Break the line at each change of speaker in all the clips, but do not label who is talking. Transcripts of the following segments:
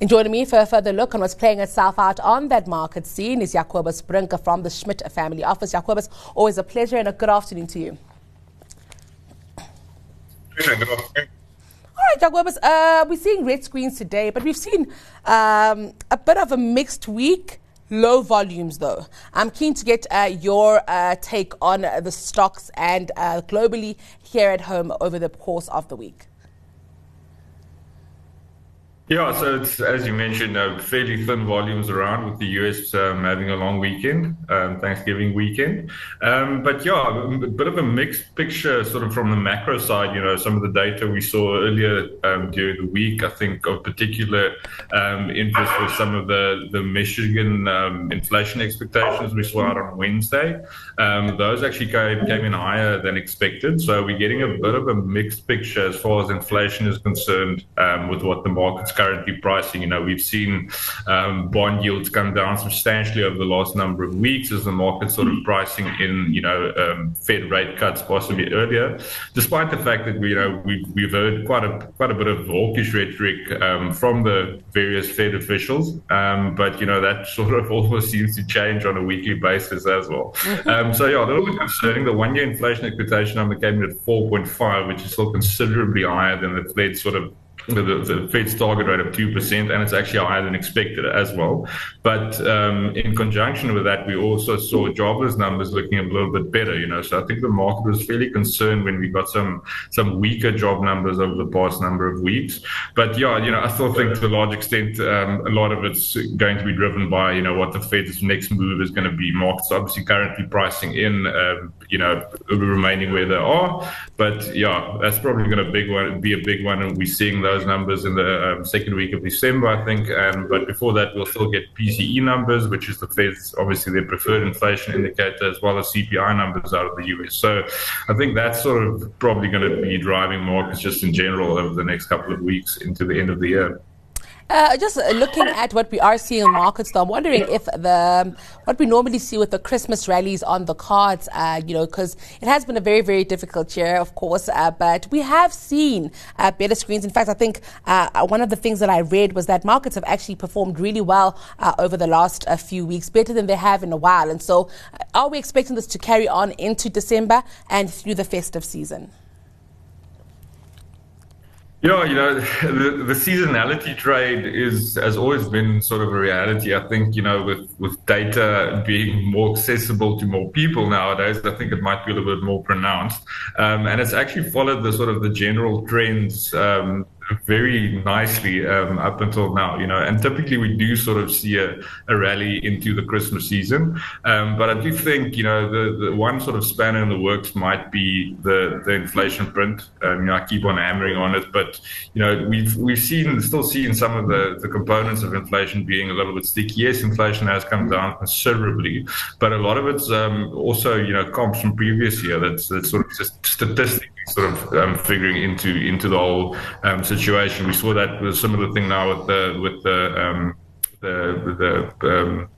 And joining me for a further look on what's playing itself out on that market scene is Jacobus Brink from the Schmidt Family Office. Jacobus, always a pleasure and a good afternoon to you.
Good afternoon.
All right, Jacobus, uh, we're seeing red screens today, but we've seen um, a bit of a mixed week. Low volumes, though. I'm keen to get uh, your uh, take on the stocks and uh, globally here at home over the course of the week.
Yeah, so it's as you mentioned, uh, fairly thin volumes around with the US um, having a long weekend, um, Thanksgiving weekend. Um, but yeah, a bit of a mixed picture, sort of from the macro side. You know, some of the data we saw earlier um, during the week, I think of particular um, interest was some of the the Michigan um, inflation expectations we saw out on Wednesday. those actually came, came in higher than expected. So we're getting a bit of a mixed picture as far as inflation is concerned with what the market's currently pricing. You know, we've seen um, bond yields come down substantially over the last number of weeks as the market sort of pricing in, you know, um, Fed rate cuts possibly earlier, despite the fact that we, you know, we've, we've heard quite a quite a bit of hawkish rhetoric um, from the various Fed officials. Um, but you know, that sort of almost seems to change on a weekly basis as well. Mm-hmm. Um, so yeah, a little bit concerning. The one-year inflation expectation number came in at 4.5, which is still considerably higher than the Fed sort of the, the Fed's target rate of 2%, and it's actually higher than expected as well. But um, in conjunction with that, we also saw jobless numbers looking a little bit better, you know. So I think the market was fairly concerned when we got some some weaker job numbers over the past number of weeks. But yeah, you know, I still think to a large extent, um, a lot of it's going to be driven by, you know, what the Fed's next move is going to be. Markets obviously currently pricing in, um, you know, remaining where they are. But yeah, that's probably going to be a big one, and we're seeing those numbers in the um, second week of December, I think. Um, but before that, we'll still get PCE numbers, which is the Fed's obviously their preferred inflation indicator, as well as CPI numbers out of the US. So I think that's sort of probably going to be driving markets just in general over the next couple of weeks into the end of the year.
Uh, just looking at what we are seeing in markets, though, I'm wondering if the what we normally see with the Christmas rallies on the cards, uh, you know, because it has been a very, very difficult year, of course, uh, but we have seen uh, better screens. In fact, I think uh, one of the things that I read was that markets have actually performed really well uh, over the last few weeks, better than they have in a while. And so, are we expecting this to carry on into December and through the festive season?
Yeah, you know, the, the seasonality trade is has always been sort of a reality. I think, you know, with, with data being more accessible to more people nowadays, I think it might be a little bit more pronounced. Um, and it's actually followed the sort of the general trends um, very nicely um, up until now, you know, and typically we do sort of see a, a rally into the Christmas season. Um, but I do think, you know, the, the one sort of spanner in the works might be the, the inflation print. Um, you know, I keep on hammering on it, but, you know, we've, we've seen, still seen some of the, the components of inflation being a little bit sticky. Yes, inflation has come down considerably, but a lot of it's um, also, you know, comps from previous year that's, that's sort of just statistically sort of um, figuring into into the whole um, situation. We saw that similar thing now with the with the um, the the um,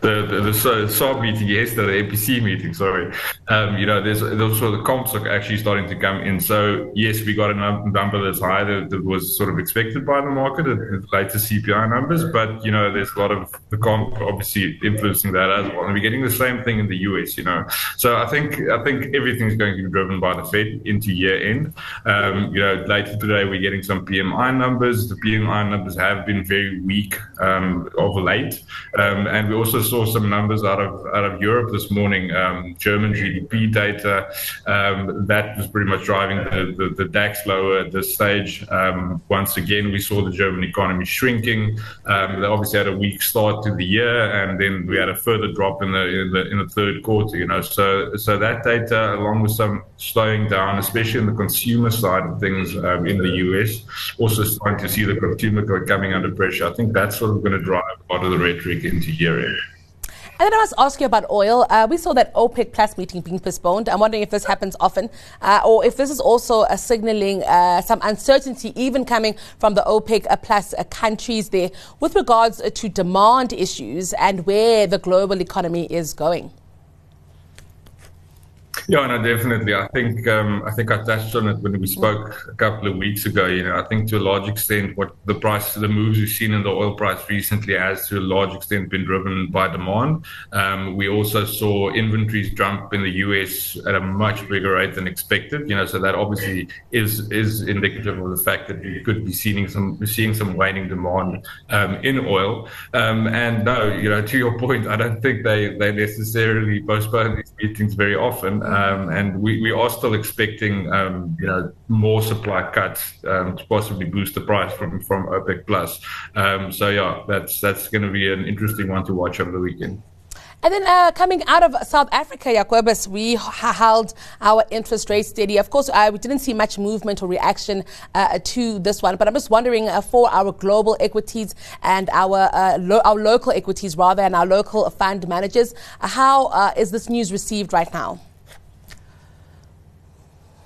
the the, the SARB meeting yesterday, the MPC meeting, sorry. Um, you know, there's of the comps are actually starting to come in. So yes, we got a number that's higher that, was sort of expected by the market, the latest CPI numbers. But you know, there's a lot of the comp obviously influencing that as well. And we're getting the same thing in the US. You know, so I think I think everything's going to be driven by the Fed into year end. Um, you know, later today we're getting some PMI numbers. The PMI numbers have been very weak um, of late, um, and we also saw some numbers out of out of Europe this morning. Um, German GDP data um, that was pretty much driving the, the, the, DAX lower at this stage. Um, once again, we saw the German economy shrinking. Um, they obviously had a weak start to the year, and then we had a further drop in the in the, in the third quarter. You know, so so that data, along with some slowing down, especially in the consumer side of things um, in the US, also starting to see the consumer coming under pressure. I think that's sort of going to drive a lot of the rhetoric into year end.
And then I must ask you about oil. Uh, we saw that OPEC Plus meeting being postponed. I'm wondering if this happens often, uh, or if this is also a signaling uh, some uncertainty, even coming from the OPEC Plus uh, countries there, with regards to demand issues and where the global economy is going.
Yeah, no, definitely. I think um, I think I touched on it when we spoke a couple of weeks ago. You know, I think to a large extent, what the price, the moves we've seen in the oil price recently, has to a large extent been driven by demand. Um, we also saw inventories jump in the US at a much bigger rate than expected. You know, so that obviously is is indicative of the fact that we could be seeing some seeing some waning demand um, in oil. Um, and no, you know, to your point, I don't think they they necessarily postpone these meetings very often. Um, and we, we are still expecting, um, you know, more supply cuts um, to possibly boost the price from, from OPEC plus. Um, so yeah, that's that's going to be an interesting one to watch over the weekend.
And then uh, coming out of South Africa, Jacobus, we held our interest rate steady. Of course, uh, we didn't see much movement or reaction uh, to this one, but I'm just wondering uh, for our global equities and our uh, lo- our local equities rather, and our local fund managers, how uh, is this news received right now?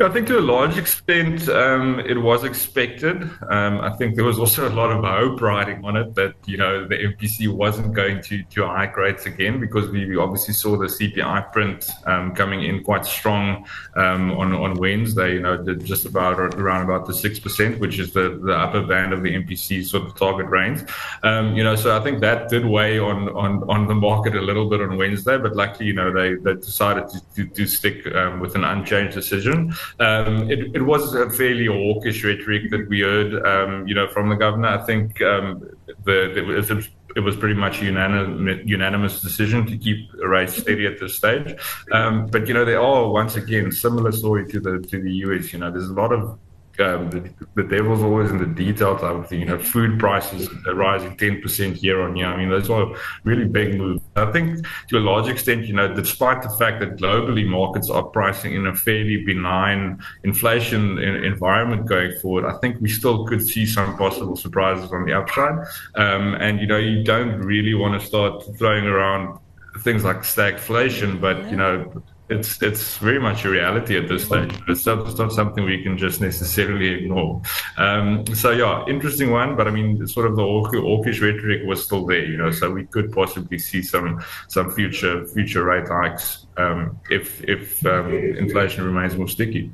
I think to a large extent um, it was expected. Um, I think there was also a lot of hope riding on it that you know the MPC wasn't going to to hike rates again because we obviously saw the CPI print um, coming in quite strong um, on on Wednesday. You know, just about around about the six percent, which is the the upper band of the MPC sort of target range. Um, you know, so I think that did weigh on on on the market a little bit on Wednesday, but luckily, you know, they they decided to to, to stick um, with an unchanged decision. Um, it, it, was a fairly hawkish rhetoric that we heard, um, you know, from the governor. I think um, the, the it was pretty much a unanimous, unanimous decision to keep rates steady at this stage. Um, but you know, there are once again similar story to the to the US. You know, there's a lot of um, the, the devil's always in the detail type of thing. You know, food prices are rising 10% year on year. I mean, those are really big moves. I think to a large extent, you know, despite the fact that globally markets are pricing in a fairly benign inflation environment going forward, I think we still could see some possible surprises on the upside. Um, and, you know, you don't really want to start throwing around things like stagflation, but, you know, it's it's very much a reality at this stage. It's not, it's not something we can just necessarily ignore. Um, so yeah, interesting one. But I mean, sort of the hawkish rhetoric was still there, you know. So we could possibly see some some future future rate hikes um, if if um, inflation remains more sticky.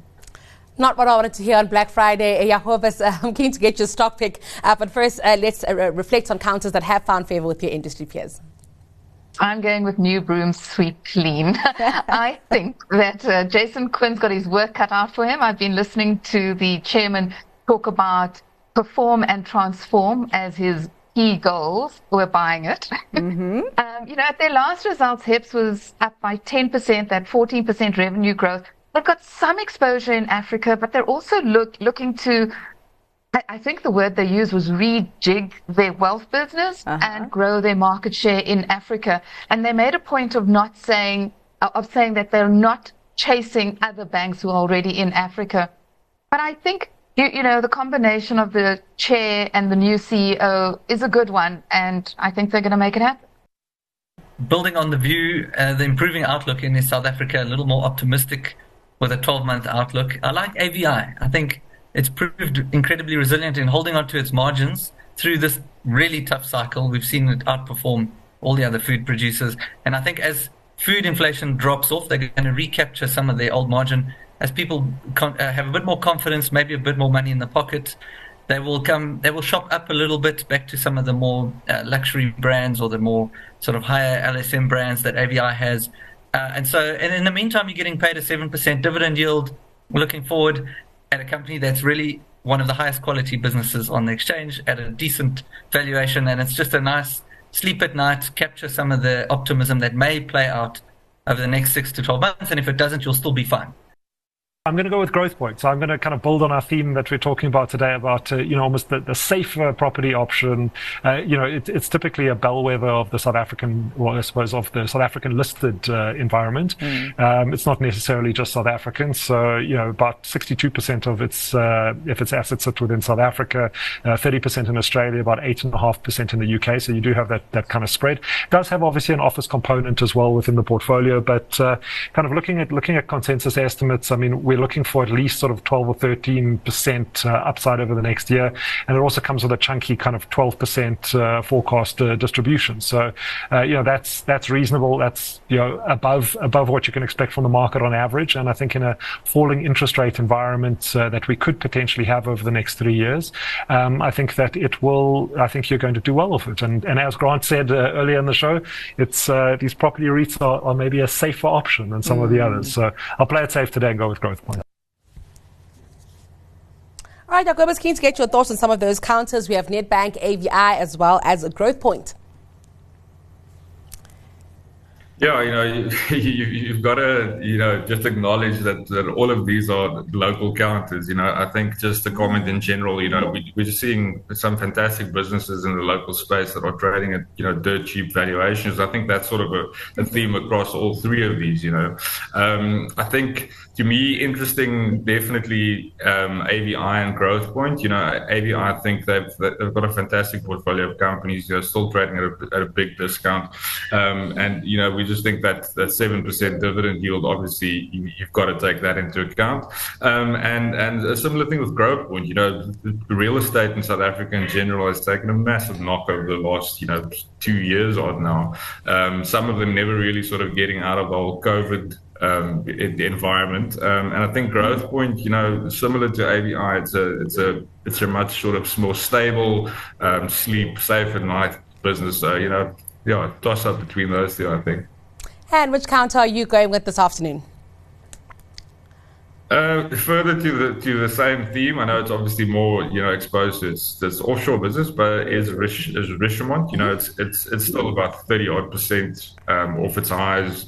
Not what I wanted to hear on Black Friday. Jacobus, uh, I'm keen to get your stock pick. Uh, but first, uh, let's uh, reflect on counters that have found favor with your industry peers.
I'm going with new broom sweep clean. I think that uh, Jason Quinn's got his work cut out for him. I've been listening to the chairman talk about perform and transform as his key goals. We're buying it. Mm-hmm. um, you know, at their last results, HEPS was up by 10%, that 14% revenue growth. They've got some exposure in Africa, but they're also look, looking to I think the word they used was rejig their wealth business uh-huh. and grow their market share in Africa. And they made a point of not saying, uh, of saying that they're not chasing other banks who are already in Africa. But I think, you, you know, the combination of the chair and the new CEO is a good one. And I think they're going to make it happen.
Building on the view, uh, the improving outlook in South Africa, a little more optimistic with a 12 month outlook. I like AVI. I think it's proved incredibly resilient in holding on to its margins through this really tough cycle. We've seen it outperform all the other food producers. And I think as food inflation drops off, they're going to recapture some of their old margin. As people con- uh, have a bit more confidence, maybe a bit more money in the pocket, they will come. They will shop up a little bit back to some of the more uh, luxury brands or the more sort of higher LSM brands that AVI has. Uh, and so, and in the meantime, you're getting paid a seven percent dividend yield. Looking forward, at a company that's really one of the highest quality businesses on the exchange at a decent valuation. And it's just a nice sleep at night, capture some of the optimism that may play out over the next six to 12 months. And if it doesn't, you'll still be fine.
I'm going to go with Growthpoint. So I'm going to kind of build on our theme that we're talking about today about, uh, you know, almost the, the safer property option. Uh, you know, it, it's typically a bellwether of the South African, well, I suppose, of the South African listed uh, environment. Mm. Um, it's not necessarily just South African. So, you know, about 62% of its, uh, if its assets sit within South Africa, 30% uh, in Australia, about 8.5% in the UK. So you do have that, that kind of spread. It does have obviously an office component as well within the portfolio, but uh, kind of looking at, looking at consensus estimates, I mean, we we're looking for at least sort of 12 or 13 percent uh, upside over the next year, and it also comes with a chunky kind of 12 percent uh, forecast uh, distribution. So, uh, you know, that's that's reasonable. That's you know above above what you can expect from the market on average. And I think in a falling interest rate environment uh, that we could potentially have over the next three years, um, I think that it will. I think you're going to do well with it. And and as Grant said uh, earlier in the show, it's these property REITs are, are, maybe a safer option than some mm. of the others. So I'll play it safe today and go with Growthpoint.
All right, Jacobus, keen to get your thoughts on some of those counters. We have Nedbank, AVI, as well as a Growthpoint.
Yeah, you know, you, have got to, you know, just acknowledge that, that all of these are local counters. You know, I think just a comment in general, you know, we, we're seeing some fantastic businesses in the local space that are trading at, you know, dirt cheap valuations. I think that's sort of a, a theme across all three of these, you know. Um, I think to me, interesting, definitely um, AVI and Growthpoint. You know, AVI, I think they've, they've got a fantastic portfolio of companies. They're still trading at a, at a big discount. Um, and, you know, we just think that that 7% dividend yield, obviously, you, have got to take that into account. Um, and, and a similar thing with Growthpoint. You know, the real estate in South Africa in general has taken a massive knock over the last, you know, two years odd now. Um, some of them never really sort of getting out of the whole COVID um, environment. Um, and I think Growthpoint, you know, similar to AVI, it's a it's a it's a much sort of more stable, um, sleep safe at night business. So you know, yeah, toss up between those two, I think.
And which counter are you going with this afternoon?
Uh, further to the to the same theme, I know it's obviously more you know exposed to its this offshore business, but is Rich, is Richemont. You know, it's it's it's still about thirty odd percent um, off its highs.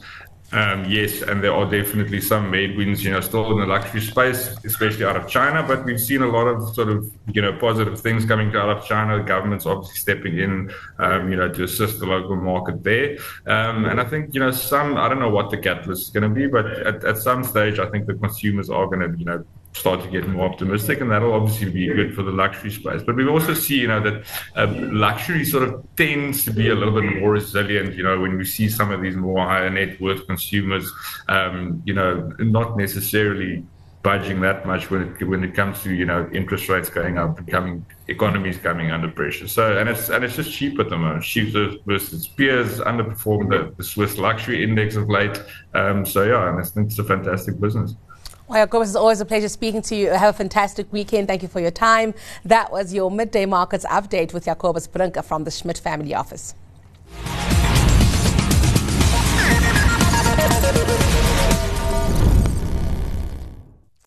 Um, yes, and there are definitely some headwinds, you know, still in the luxury space, especially out of China. But we've seen a lot of sort of, you know, positive things coming out of China. The government's obviously stepping in, um, you know, to assist the local market there. Um, and I think, you know, some, I don't know what the catalyst is going to be, but at, at some stage, I think the consumers are going to, you know, start to get more optimistic, and that'll obviously be good for the luxury space. But we also see, you know, that uh, luxury sort of tends to be a little bit more resilient. You know, when we see some of these more higher net worth consumers, um, you know, not necessarily budging that much when it when it comes to you know interest rates going up, becoming economies coming under pressure. So and it's and it's just cheap at the moment. Cheap versus peers underperformed the, the Swiss luxury index of late. Um, so yeah, and it's, it's a fantastic business.
Well, Jacobus, it's always a pleasure speaking to you. Have a fantastic weekend. Thank you for your time. That was your midday markets update with Jacobus Brink from the Schmidt family office.